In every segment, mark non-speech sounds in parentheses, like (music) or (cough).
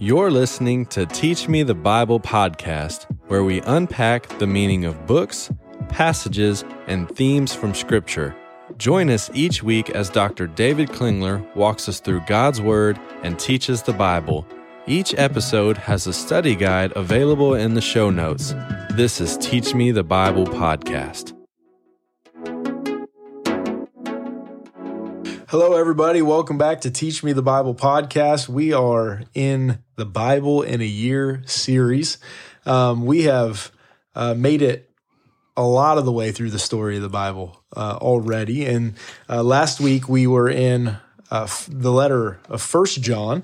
You're listening to Teach Me the Bible podcast, where we unpack the meaning of books, passages, and themes from Scripture. Join us each week as Dr. David Klingler walks us through God's Word and teaches the Bible. Each episode has a study guide available in the show notes. This is Teach Me the Bible podcast. Hello, everybody. Welcome back to Teach Me the Bible podcast. We are in the Bible in a Year series. Um, we have uh, made it a lot of the way through the story of the Bible uh, already. And uh, last week we were in uh, the letter of First John.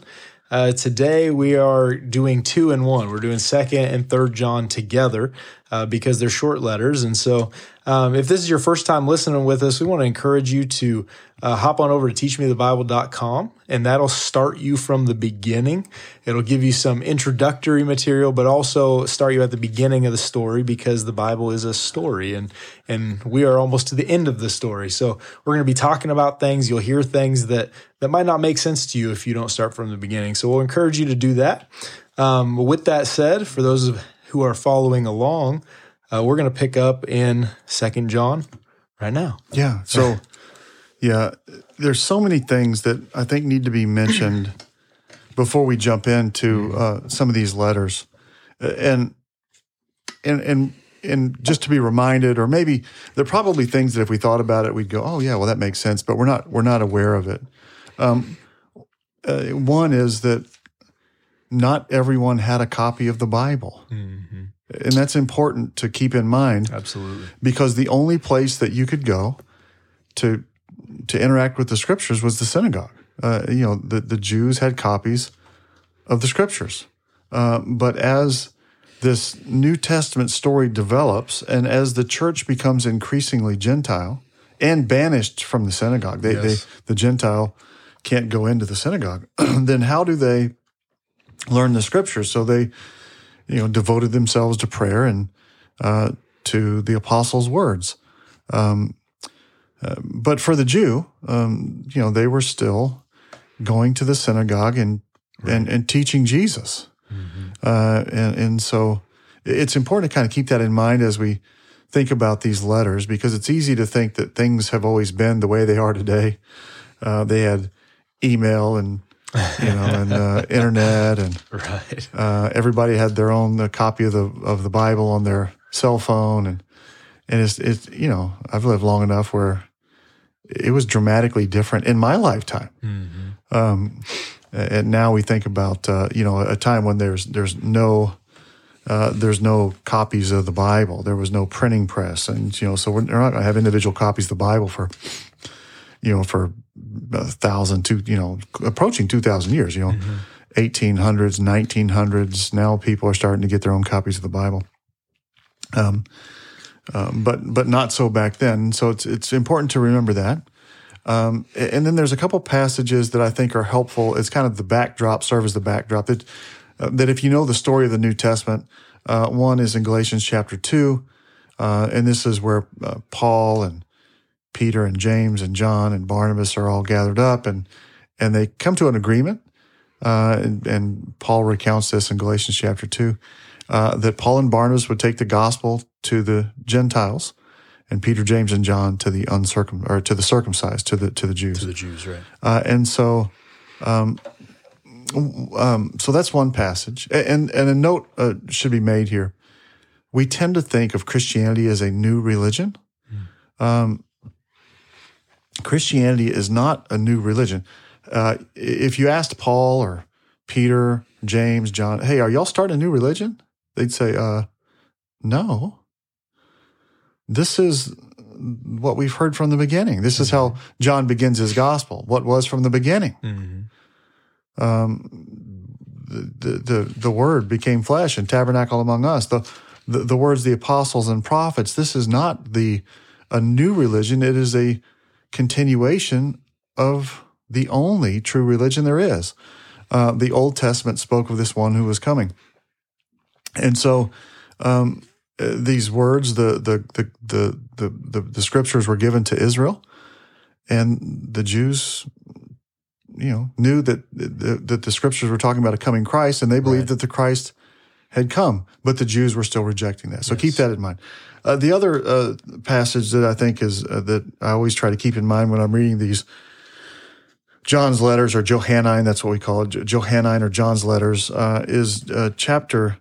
Uh, today we are doing two and one. We're doing second and third John together uh, because they're short letters. And so, um, if this is your first time listening with us, we want to encourage you to uh, hop on over to teachmethebible.com and that'll start you from the beginning. It'll give you some introductory material, but also start you at the beginning of the story because the Bible is a story and, and we are almost to the end of the story. So we're going to be talking about things. You'll hear things that, that might not make sense to you if you don't start from the beginning. So we'll encourage you to do that. Um, with that said, for those who are following along, uh, we're going to pick up in Second John right now. Yeah. So, (laughs) yeah, there's so many things that I think need to be mentioned (clears throat) before we jump into uh, some of these letters, and and and and just to be reminded, or maybe there are probably things that if we thought about it, we'd go, "Oh yeah, well that makes sense," but we're not we're not aware of it. Um, uh, one is that not everyone had a copy of the Bible. And that's important to keep in mind Absolutely. because the only place that you could go to to interact with the scriptures was the synagogue. Uh, you know, the, the Jews had copies of the scriptures. Uh, but as this New Testament story develops and as the church becomes increasingly Gentile and banished from the synagogue, they, Yes. they the Gentile can't go into the synagogue, (clears throat) then how do they learn the scriptures? So they, you know, devoted themselves to prayer and uh, to the apostles' words. Um, uh, but for the Jew, um, you know, they were still going to the synagogue and and, and teaching Jesus. Uh, and, and so it's important to kind of keep that in mind as we think about these letters because it's easy to think that things have always been the way they are today. Uh, they had email and you know and uh, internet and (laughs) Right. uh, everybody had their own uh, copy of the of the Bible on their cell phone, and and it's it's you know I've lived long enough where it was dramatically different in my lifetime. Um, and now we think about uh, you know a time when there's there's no uh, there's no copies of the Bible. There was no printing press, and you know so we're not going to have individual copies of the Bible for you know for a thousand two you know approaching two thousand years. You know. 1800s, 1900s. Now people are starting to get their own copies of the Bible. Um, um, but but not so back then. So it's it's important to remember that. Um, and then there's a couple passages that I think are helpful. It's kind of the backdrop, serve as the backdrop that uh, that if you know the story of the New Testament, uh, one is in Galatians chapter two, uh, and this is where uh, Paul and Peter and James and John and Barnabas are all gathered up, and and they come to an agreement. Uh, and, and Paul recounts this in Galatians chapter two, uh, that Paul and Barnabas would take the gospel to the Gentiles, and Peter, James, and John to the uncircum or to the circumcised, to the to the Jews. To the Jews, right? Uh, and so, um, um, so that's one passage. And and a note uh, should be made here. We tend to think of Christianity as a new religion. Um, Christianity is not a new religion. Uh, if you asked Paul or Peter, James, John, hey, are y'all starting a new religion? They'd say, uh, no. This is what we've heard from the beginning. This is how John begins his gospel. What was from the beginning? Um, the, the, the, the word became flesh and tabernacle among us. The, the, the words, the apostles and prophets, this is not the, a new religion. It is a continuation of the only true religion there is. Uh, the Old Testament spoke of this one who was coming. And so, um, these words, the, the, the, the, the, the, the scriptures were given to Israel and the Jews you know, knew that that, that the scriptures were talking about a coming Christ, and they believed Right. that the Christ had come, but the Jews were still rejecting that. So keep that in mind. Uh, the other uh, passage that I think is uh, that I always try to keep in mind when I'm reading these John's letters or Johannine, that's what we call it, Johannine or John's letters, uh, is uh, chapter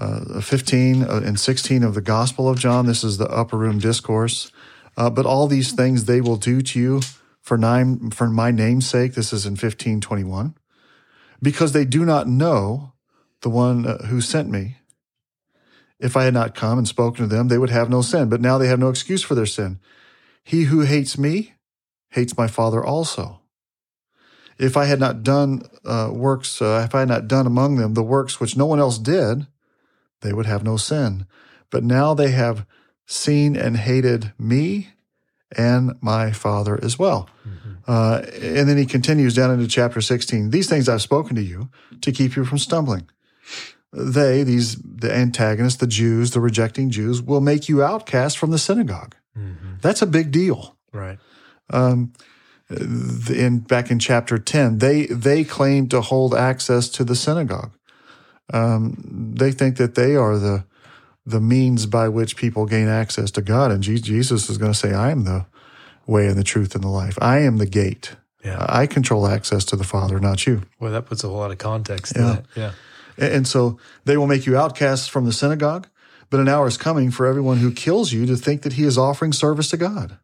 uh, 15 uh, and 16 of the Gospel of John. This is the upper room discourse. But all these things they will do to you for nine for my name's sake. This is in 1521. Because they do not know the one who sent me. If I had not come and spoken to them, they would have no sin. But now they have no excuse for their sin. He who hates me hates my Father also. If I had not done uh, works, uh, if I had not done among them the works which no one else did, they would have no sin. But now they have seen and hated me and my Father as well. Uh, and then he continues down into chapter 16. These things I've spoken to you to keep you from stumbling. They, these, the antagonists, the Jews, the rejecting Jews, will make you outcast from the synagogue. That's a big deal Right. um, in back in chapter 10 they they claim to hold access to the synagogue um, they think that they are the the means by which people gain access to God and Je- Jesus is going to say I am the way and the truth and the life I am the gate Yeah. I control access to the Father not you Well, that puts a whole lot of context Yeah. Yeah. And so they will make you outcasts from the synagogue but an hour is coming for everyone who kills you to think that he is offering service to God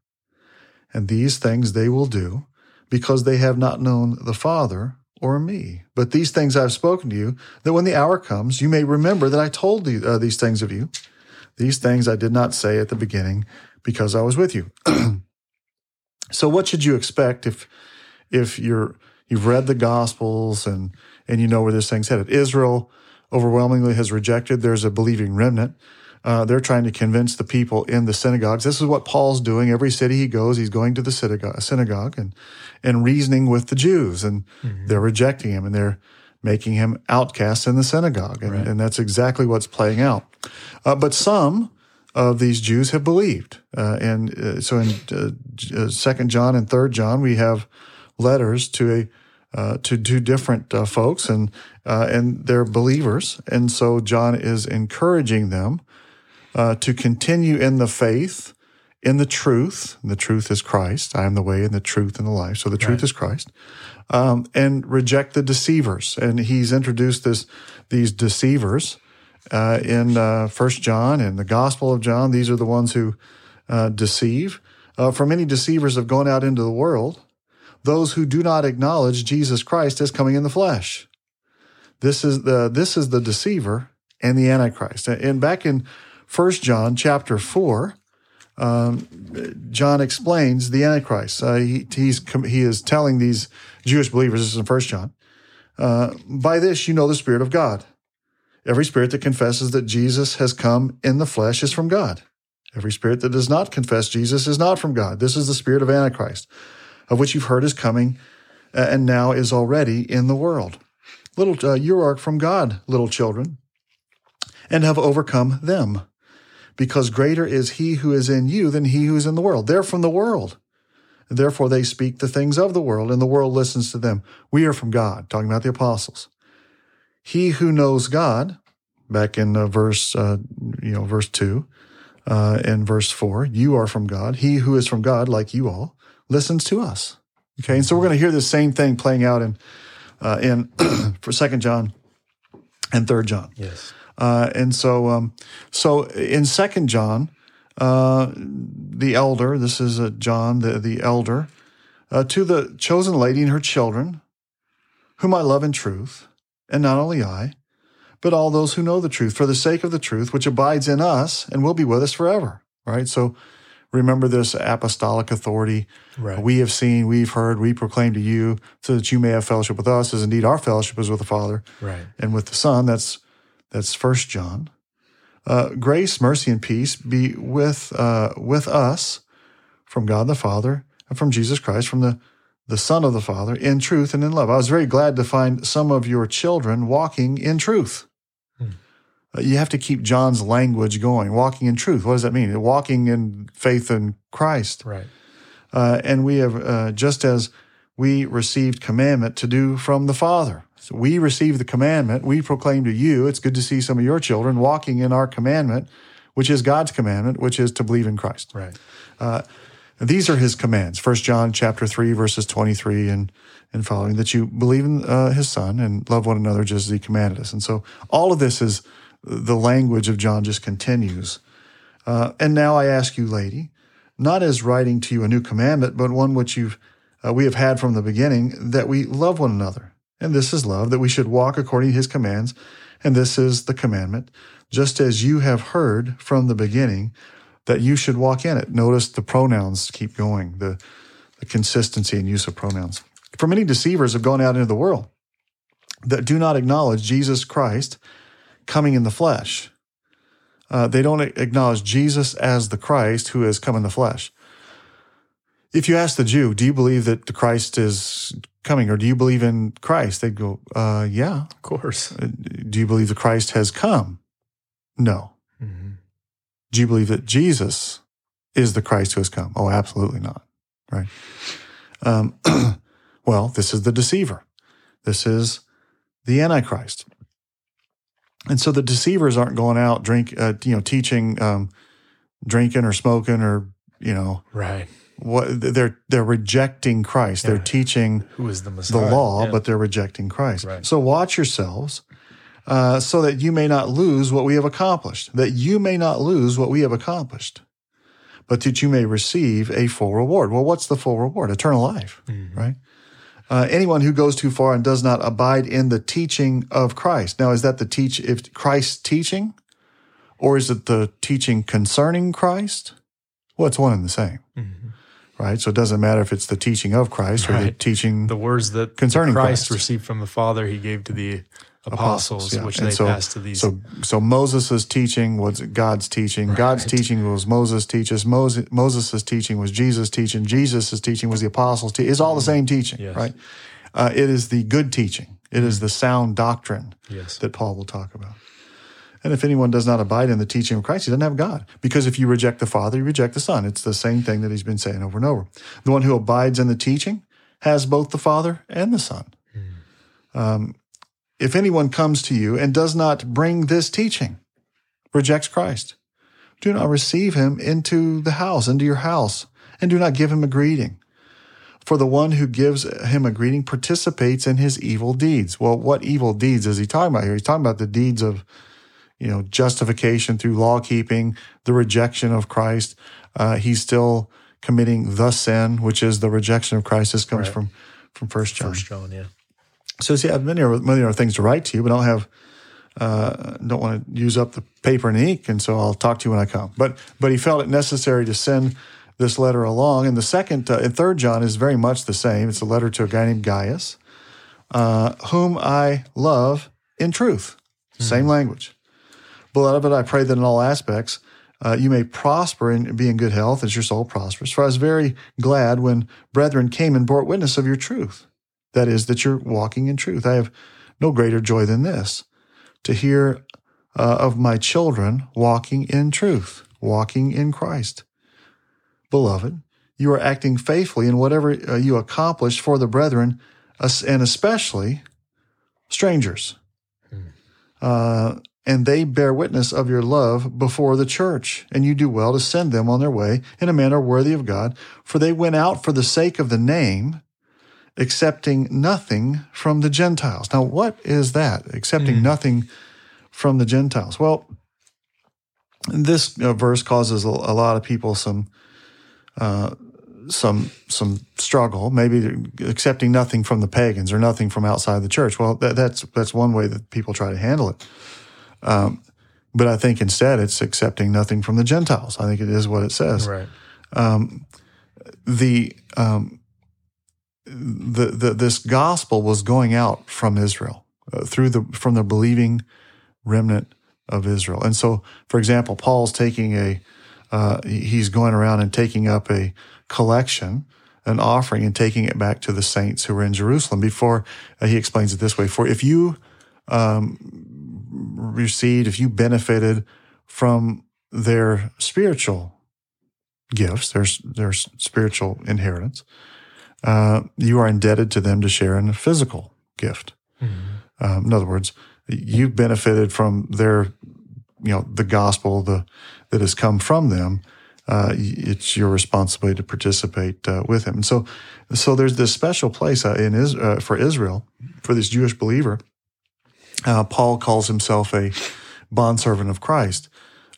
And these things they will do because they have not known the Father or me. But these things I've spoken to you, that when the hour comes, you may remember that I told uh, these things of you. These things I did not say at the beginning because I was with you. (clears throat) so what should you expect if if you're you've read the gospels and and you know where this thing's headed? Israel overwhelmingly has rejected. There's a believing remnant. Uh, they're trying to convince the people in the synagogues. This is what Paul's doing. Every city he goes, he's going to the synagogue, synagogue and and reasoning with the Jews, and they're rejecting him and they're making him outcast in the synagogue, and, and that's exactly what's playing out. Uh, but some of these Jews have believed, uh, and uh, so in uh, uh, Second John and Third John, we have letters to a uh, to two different uh, folks, and uh, and they're believers, and so John is encouraging them uh, to continue in the faith, in the truth. And the truth is Christ. I am the way and the truth and the life. So the truth is Christ, um, and reject the deceivers. And he's introduced this these deceivers uh, in uh, First John and the Gospel of John. These are the ones who uh, deceive. Uh, for many deceivers have gone out into the world, those who do not acknowledge Jesus Christ as coming in the flesh. This is the this is the deceiver and the antichrist. And back in First John chapter four, um, John explains the antichrist. Uh, he, he's he is telling these Jewish believers. This is in First John. Uh, By this you know the Spirit of God. Every spirit that confesses that Jesus has come in the flesh is from God. Every spirit that does not confess Jesus is not from God. This is the spirit of Antichrist, of which you've heard is coming uh, and now is already in the world. Little, uh, you are from God, little children, and have overcome them, because greater is he who is in you than he who is in the world. They're from the world. Therefore, they speak the things of the world, and the world listens to them. We are from God, talking about the apostles. He who knows God, back in uh, verse, uh, you know, verse two, uh, and verse four, you are from God. He who is from God, like you all, listens to us. Okay, and so we're going to hear the same thing playing out in uh, in (clears throat) for Second John and Third John. Yes. Uh, and so, um, so in Second John, uh, the elder, this is uh, John, the the elder, uh, to the chosen lady and her children, whom I love in truth, and not only I, but all those who know the truth, for the sake of the truth, which abides in us and will be with us forever. Right. So, remember this apostolic authority. Right. We have seen, we've heard, we proclaim to you, so that you may have fellowship with us, as indeed our fellowship is with the Father right. and with the Son. That's that's First John. Uh, grace, mercy, and peace be with uh, with us from God the Father and from Jesus Christ, from the the Son of the Father, in truth and in love. I was very glad to find some of your children walking in truth. Uh, you have to keep John's language going. Walking in truth. What does that mean? Walking in faith in Christ. Right. Uh, and we have, uh, just as we received commandment to do from the Father. So we receive the commandment. We proclaim to you. It's good to see some of your children walking in our commandment, which is God's commandment, which is to believe in Christ. Right. Uh, these are his commands. First John chapter three, verses 23 and, and following that you believe in uh, his son and love one another just as he commanded us. And so all of this is the language of John just continues. Uh, and now I ask you, lady, not as writing to you a new commandment, but one which you've uh, we have had from the beginning, that we love one another. And this is love, that we should walk according to his commands. And this is the commandment, just as you have heard from the beginning, that you should walk in it. Notice the pronouns keep going, the, the consistency and use of pronouns. For many deceivers have gone out into the world that do not acknowledge Jesus Christ coming in the flesh. Uh, they don't acknowledge Jesus as the Christ who has come in the flesh. If you ask the Jew, do you believe that the Christ is coming or do you believe in Christ? They'd go, uh, yeah. Of course. Uh, do you believe the Christ has come? No. Mm-hmm. Do you believe that Jesus is the Christ who has come? Oh, absolutely not. Right. Um, (clears throat) well, this is the deceiver. This is the Antichrist. And so the deceivers aren't going out drink, uh, you know, teaching, um, drinking or smoking or, you know, right what they're they're rejecting Christ. Yeah. They're teaching who is the Messiah, the law, yeah. but they're rejecting Christ. Right. So watch yourselves, uh, so that you may not lose what we have accomplished. That you may not lose what we have accomplished, but that you may receive a full reward. Well, what's the full reward? Eternal life, mm-hmm. right? Uh, anyone who goes too far and does not abide in the teaching of Christ. Now, is that the teach if Christ's teaching, or is it the teaching concerning Christ? Well, it's one and the same. Mm-hmm right? So it doesn't matter if it's the teaching of Christ right. or the teaching the words that concerning Christ, Christ, received from the Father, he gave to the apostles, apostles yeah. which and they so, passed to these. So, so Moses' teaching was God's teaching. Right. God's teaching was Moses' teaches. Moses' Moses' teaching was Jesus' teaching. Jesus' teaching was the apostles' teaching. It's all the same teaching, yes. right? Uh, it is the good teaching. It is the sound doctrine yes. that Paul will talk about. And if anyone does not abide in the teaching of Christ, he doesn't have God. Because if you reject the Father, you reject the Son. It's the same thing that he's been saying over and over. The one who abides in the teaching has both the Father and the Son. Mm. Um, if anyone comes to you and does not bring this teaching, rejects Christ, do not receive him into the house, into your house, and do not give him a greeting. For the one who gives him a greeting participates in his evil deeds. Well, what evil deeds is he talking about here? He's talking about the deeds of you know, justification through law keeping, the rejection of Christ. Uh, he's still committing the sin, which is the rejection of Christ. This comes right. from from First John. First John, yeah. So see, I have many many other things to write to you, but I don't have uh, don't want to use up the paper and ink, and so I'll talk to you when I come. But but he felt it necessary to send this letter along. And the second uh, and third John is very much the same. It's a letter to a guy named Gaius, uh, whom I love in truth. Mm-hmm. Same language. Beloved, I pray that in all aspects uh, you may prosper and be in good health as your soul prospers. For I was very glad when brethren came and bore witness of your truth. That is, that you're walking in truth. I have no greater joy than this to hear uh, of my children walking in truth, walking in Christ. Beloved, you are acting faithfully in whatever uh, you accomplish for the brethren, and especially strangers. Hmm. Uh, and they bear witness of your love before the church. And you do well to send them on their way in a manner worthy of God, for they went out for the sake of the name, accepting nothing from the Gentiles. Now, what is that? Accepting mm. nothing from the Gentiles. Well, this uh, verse causes a, a, lot of people some uh, some some struggle, maybe accepting nothing from the pagans or nothing from outside the church. Well, that, that's that's one way that people try to handle it. Um, but I think instead it's accepting nothing from the Gentiles. I think it is what it says. Right. Um, the, um, the, the, this gospel was going out from Israel uh, through the, from the believing remnant of Israel. And so, for example, Paul's taking a, uh, he's going around and taking up a collection, an offering, and taking it back to the saints who were in Jerusalem. Before uh, he explains it this way: For if you um, received, if you benefited from their spiritual gifts, their, their spiritual inheritance, uh, you are indebted to them to share in a physical gift. Um, in other words, you've benefited from their, you know, the gospel the that has come from them. Uh, it's your responsibility to participate uh, with him. And so, so there's this special place uh, in is, uh, for Israel for this Jewish believer. Uh, Paul calls himself a bondservant of Christ.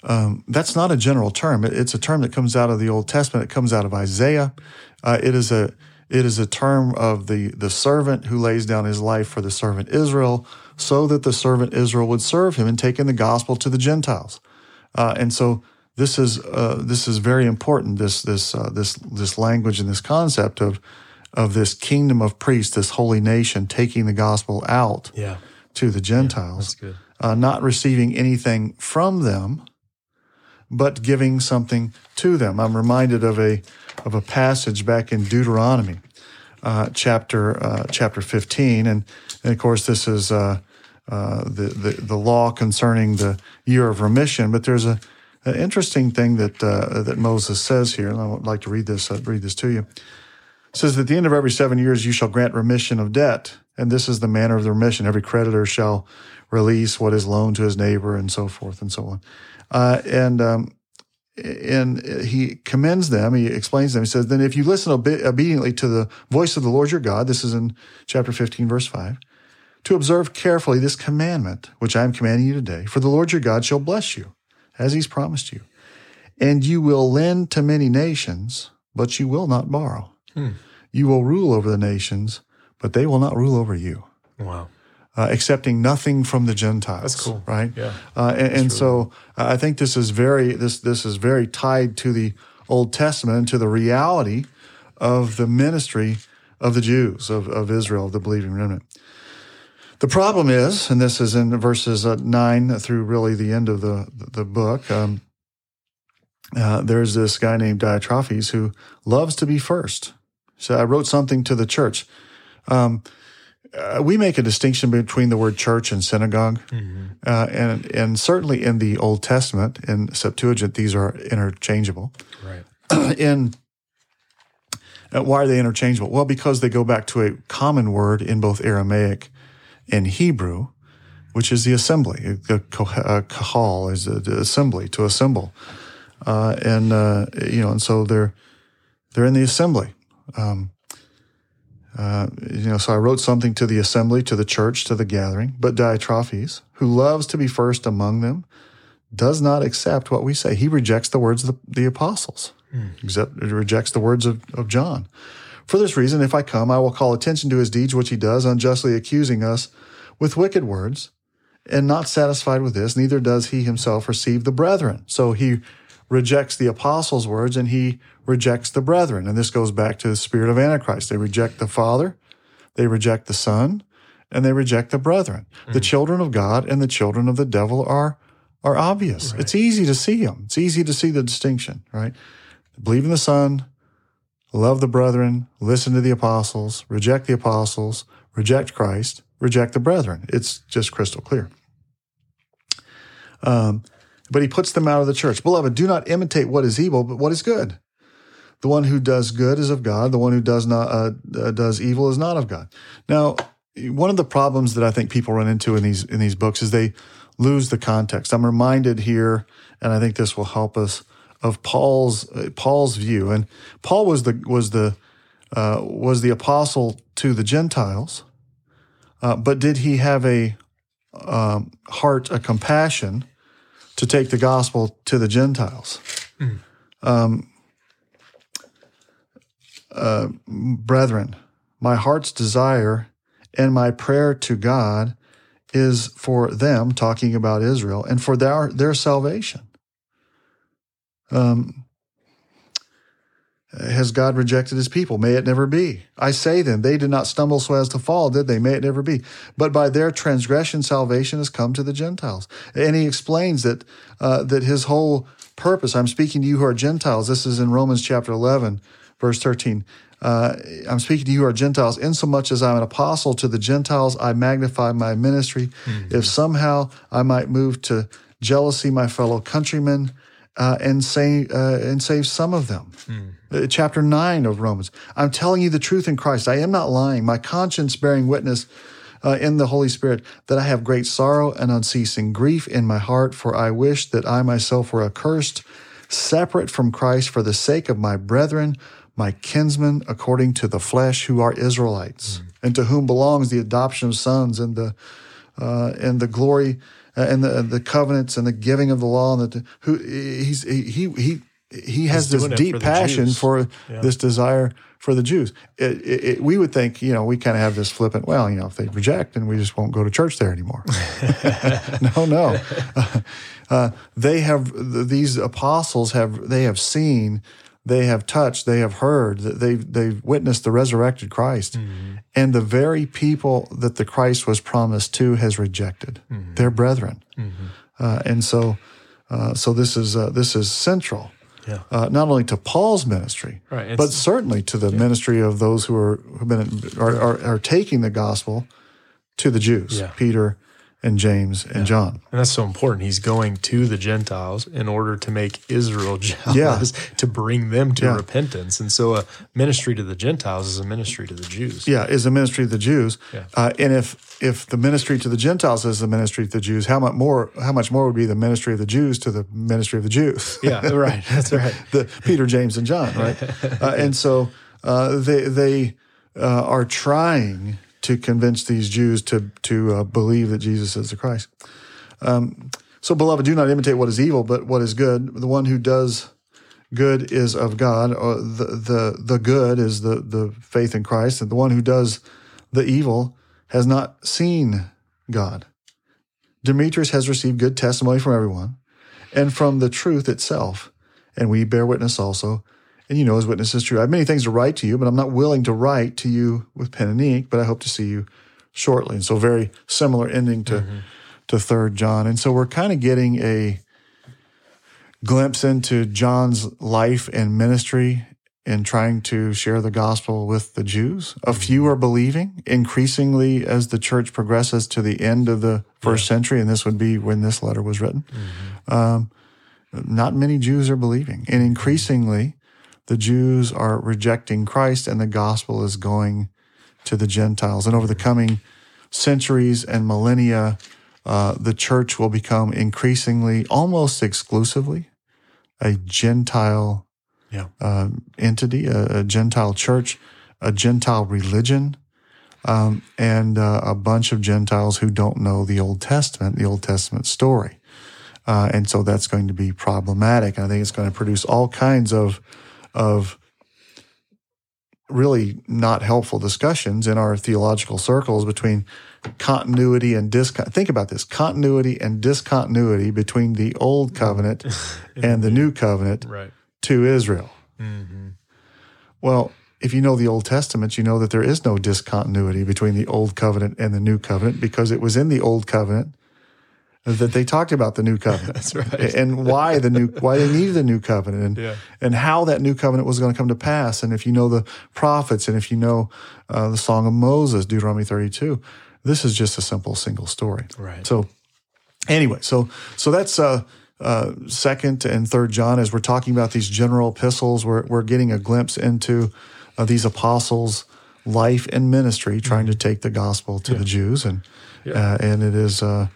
Um, that's not a general term. It- It's a term that comes out of the Old Testament. It comes out of Isaiah. Uh, it is a it is a term of the the servant who lays down his life for the servant Israel, so that the servant Israel would serve him in taking the gospel to the Gentiles. Uh, and so this is uh, this is very important. This this uh, this this language and this concept of of this kingdom of priests, this holy nation, taking the gospel out Yeah. to the Gentiles That's good. uh, not receiving anything from them, but giving something to them. I'm reminded of a of a passage back in Deuteronomy, uh, chapter uh, chapter 15, and, and of course this is uh, uh, the, the the law concerning the year of remission. But there's a an interesting thing that uh, that Moses says here, and I would like to read this. I'd read this to you. It says, At the end of every seven years, you shall grant remission of debt. And this is the manner of the remission. Every creditor shall release what is loaned to his neighbor, and so forth and so on. Uh, and um, and he commends them. He explains them. He says, Then if you listen obe- obediently to the voice of the Lord your God, this is in chapter 15, verse 5, to observe carefully this commandment, which I am commanding you today, for the Lord your God shall bless you, as he's promised you. And you will lend to many nations, but you will not borrow. Hmm. You will rule over the nations, but they will not rule over you, Wow. Uh, accepting nothing from the Gentiles. That's cool. right? Yeah. Uh, and and so uh, I think this is very this this is very tied to the Old Testament and to the reality of the ministry of the Jews of, of Israel, of the believing remnant. The problem is, and this is in verses uh, nine through really the end of the the book. Um, uh, there's this guy named Diotrephes who loves to be first. So I wrote something to the church. Um, uh, we make a distinction between the word church and synagogue, uh, and and certainly in the Old Testament in Septuagint these are interchangeable. Right. (clears throat) in uh, why are they interchangeable? Well, because they go back to a common word in both Aramaic and Hebrew, which is the assembly. The kahal is the the assembly to assemble, uh, and uh, you know, and so they're they're in the assembly. Um, uh, you know, so I wrote something to the assembly, to the church, to the gathering. But Diotrephes, who loves to be first among them, does not accept what we say. He rejects the words of the, the apostles, except rejects the words of, of John. For this reason, if I come, I will call attention to his deeds, which he does, unjustly accusing us with wicked words. And not satisfied with this, neither does he himself receive the brethren. So he rejects the apostles' words and he rejects the brethren. And this goes back to the spirit of Antichrist. They reject the Father, they reject the Son, and they reject the brethren. The children of God and the children of the devil are are obvious. It's easy to see them. It's easy to see the distinction, right? Believe in the Son, love the brethren, listen to the apostles, reject the apostles, reject Christ, reject the brethren. It's just crystal clear. Um, but he puts them out of the church. Beloved, do not imitate what is evil, but what is good. The one who does good is of God. The one who does not uh, uh, does evil is not of God. Now, one of the problems that I think people run into in these in these books is they lose the context. I'm reminded here, and I think this will help us of Paul's uh, Paul's view. And Paul was the was the uh, was the apostle to the Gentiles, uh, but did he have a um, heart, a compassion to take the gospel to the Gentiles? Um, brethren, my heart's desire and my prayer to God is for them, talking about Israel, and for their their salvation. Um, has God rejected his people? May it never be. I say then, they did not stumble so as to fall, did they? May it never be. But by their transgression, salvation has come to the Gentiles. And he explains that, uh, that his whole purpose, I'm speaking to you who are Gentiles. This is in Romans chapter 11, verse 13. Uh, I'm speaking to you who are Gentiles, insomuch as I'm an apostle to the Gentiles, I magnify my ministry. If somehow I might move to jealousy my fellow countrymen, uh, and say uh, and save some of them. Uh, chapter 9 of Romans. I'm telling you the truth in Christ. I am not lying. My conscience bearing witness uh, in the Holy Spirit that I have great sorrow and unceasing grief in my heart, for I wish that I myself were accursed, separate from Christ for the sake of my brethren, my kinsmen according to the flesh, who are Israelites, mm. and to whom belongs the adoption of sons and the uh, and the glory uh, and the the covenants and the giving of the law and the who he's he he he has this deep for passion for yeah. this desire for the Jews. It, it, it, we would think, you know, we kind of have this flippant, well, you know, if they reject, then we just won't go to church there anymore. (laughs) (laughs) no, no. Uh, they have, these apostles have, they have seen, they have touched, they have heard, they've, they've witnessed the resurrected Christ. Mm-hmm. And the very people that the Christ was promised to has rejected mm-hmm. their brethren. Mm-hmm. Uh, and so, uh, so this is, uh, this is central yeah. uh, not only to Paul's ministry, right. but certainly to the yeah. ministry of those who are who've been are, are, are taking the gospel to the Jews, yeah. Peter and James and yeah. John. And that's so important. He's going to the Gentiles in order to make Israel (laughs) jealous, yeah. to bring them to yeah. repentance. And so a ministry to the Gentiles is a ministry to the Jews. Yeah, is a ministry to the Jews. Yeah. Uh, and if if the ministry to the Gentiles is the ministry to the Jews, how much more how much more would be the ministry of the Jews to the ministry of the Jews? Yeah, (laughs) right. That's right. (laughs) the Peter, James, and John, right? uh, and so uh, they they uh, are trying to convince these Jews to to uh, believe that Jesus is the Christ. Um, so, beloved, do not imitate what is evil, but what is good. The one who does good is of God. Or the the the good is the the faith in Christ, and the one who does the evil has not seen God. Demetrius has received good testimony from everyone, and from the truth itself, and we bear witness also and you know his witness is true. I have many things to write to you, but I'm not willing to write to you with pen and ink, but I hope to see you shortly. And so very similar ending to mm-hmm. to third John. And so we're kind of getting a glimpse into John's life and ministry in trying to share the gospel with the Jews. A mm-hmm. few are believing increasingly as the church progresses to the end of the first yeah. century, and this would be when this letter was written. Mm-hmm. Um, not many Jews are believing, and increasingly, the Jews are rejecting Christ and the gospel is going to the Gentiles. And over the coming centuries and millennia, uh, the church will become increasingly, almost exclusively, a Gentile yeah. uh, entity, a, a, Gentile church, a Gentile religion, um, and uh, a bunch of Gentiles who don't know the Old Testament, the Old Testament story. Uh, and so that's going to be problematic. I think it's going to produce all kinds of of really not helpful discussions in our theological circles between continuity and discon. Think about this continuity and discontinuity between the old covenant (laughs) and the new covenant right. to Israel. Mm-hmm. Well, if you know the Old Testament, you know that there is no discontinuity between the old covenant and the new covenant because it was in the old covenant that they talked about the new covenant. (laughs) That's right. And why the new why they needed the new covenant and yeah. and how that new covenant was going to come to pass. And if you know the prophets and if you know uh, the Song of Moses, Deuteronomy 32, this is just a simple single story. Right. So anyway, so so that's uh, uh, second and third John as we're talking about these general epistles. We're we're getting a glimpse into uh, these apostles' life and ministry, trying mm-hmm. to take the gospel to yeah. the Jews, and yeah. Uh, and it is uh,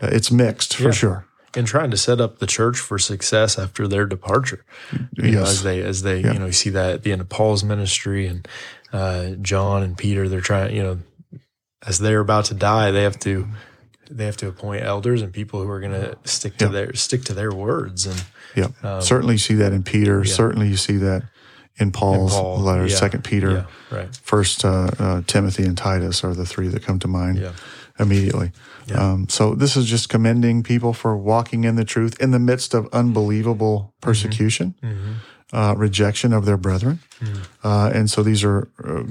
it's mixed for yeah. sure. And trying to set up the church for success after their departure. You yes. know, as they as they, yeah. you know, you see that at the end of Paul's ministry and uh, John and Peter, they're trying, you know, as they're about to die, they have to they have to appoint elders and people who are going to stick to yeah. their stick to their words and yeah um, certainly you see that in peter yeah. certainly you see that in paul's in Paul, letter yeah. second peter right first uh, uh, timothy and titus are the three that come to mind immediately yeah. Um, so this is just commending people for walking in the truth in the midst of unbelievable persecution, mm-hmm. mm-hmm. Uh, rejection of their brethren. Mm. Uh, and so these are uh,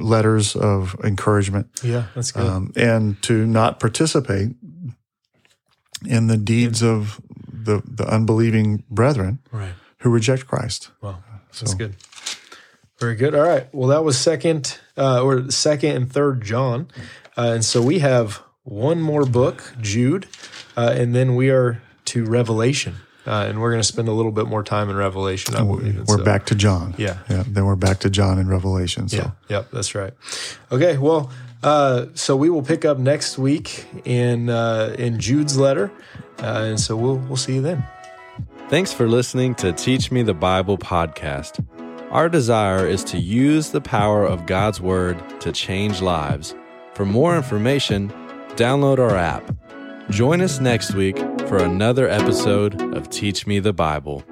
letters of encouragement. Yeah, that's good. Um, and to not participate in the deeds yeah. of the, the unbelieving brethren right. who reject Christ. Wow, that's so. good. Very good. All right. Well, that was second uh, or second and third John, uh, and so we have one more book, Jude, uh, and then we are to Revelation. uh, and we're going to spend a little bit more time in Revelation. I believe. We're so- back to John. Yeah. Yeah. Then we're back to John in Revelation. So Yeah, yep, that's right. Okay, well, uh, so we will pick up next week in uh, in Jude's letter, uh, and so we'll we'll see you then. Thanks for listening to Teach Me the Bible podcast. Our desire is to use the power of God's Word to change lives. For more information, download our app. Join us next week for another episode of Teach Me the Bible.